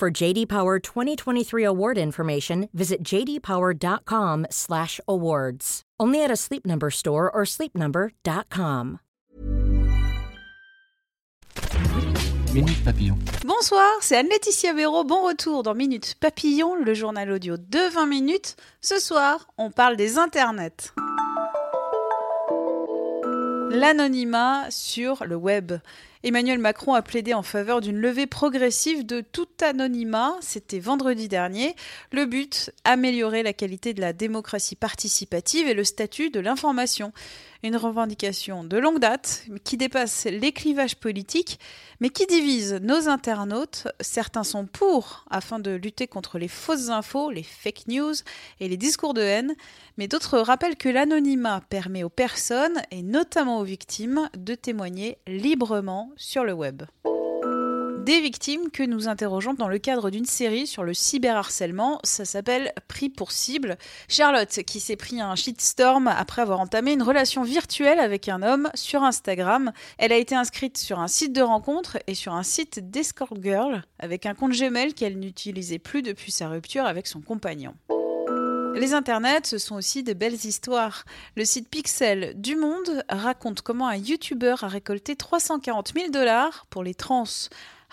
For JD Power 2023 award information, visit jdpower.com/awards. Only at a Sleep Number store or sleepnumber.com. Minute Papillon. Bonsoir, c'est Anne-Laetitia Béraud. Bon retour dans Minute Papillon, le journal audio de 20 minutes. Ce soir, on parle des internets. L'anonymat sur le web. Emmanuel Macron a plaidé en faveur d'une levée progressive de tout anonymat. C'était vendredi dernier. Le but, améliorer la qualité de la démocratie participative et le statut de l'information. Une revendication de longue date qui dépasse les clivages politiques, mais qui divise nos internautes. Certains sont pour, afin de lutter contre les fausses infos, les fake news et les discours de haine, mais d'autres rappellent que l'anonymat permet aux personnes, et notamment aux victimes, de témoigner librement sur le web des victimes que nous interrogeons dans le cadre d'une série sur le cyberharcèlement. Ça s'appelle Pris pour cible. Charlotte, qui s'est pris un shitstorm après avoir entamé une relation virtuelle avec un homme sur Instagram. Elle a été inscrite sur un site de rencontre et sur un site d'escort girl avec un compte Gmail qu'elle n'utilisait plus depuis sa rupture avec son compagnon. Les internets, ce sont aussi de belles histoires. Le site Pixel du Monde raconte comment un YouTuber a récolté 340 000 dollars pour les trans.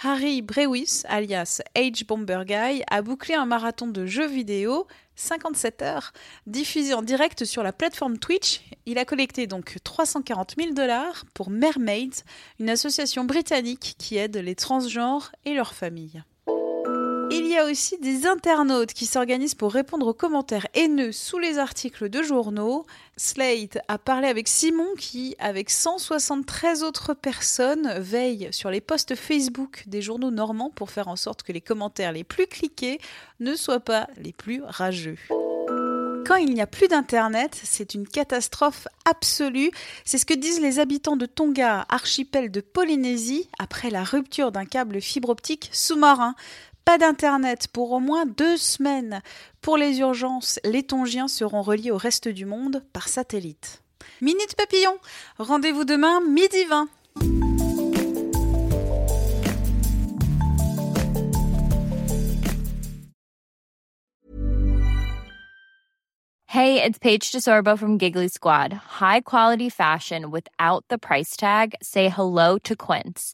Harry Brewis, alias H Bomber Guy, a bouclé un marathon de jeux vidéo 57 heures, diffusé en direct sur la plateforme Twitch. Il a collecté donc 340 000 dollars pour Mermaids, une association britannique qui aide les transgenres et leurs familles. Y a aussi des internautes qui s'organisent pour répondre aux commentaires haineux sous les articles de journaux. Slate a parlé avec Simon qui, avec 173 autres personnes, veille sur les posts Facebook des journaux normands pour faire en sorte que les commentaires les plus cliqués ne soient pas les plus rageux. Quand il n'y a plus d'Internet, c'est une catastrophe absolue. C'est ce que disent les habitants de Tonga, archipel de Polynésie, après la rupture d'un câble fibre optique sous-marin pas d'Internet pour au moins deux semaines. Pour les urgences, les Tongiens seront reliés au reste du monde par satellite. Minute Papillon, rendez-vous demain midi 20. Hey, it's Paige DeSorbo from Giggly Squad. High quality fashion without the price tag. Say hello to Quince.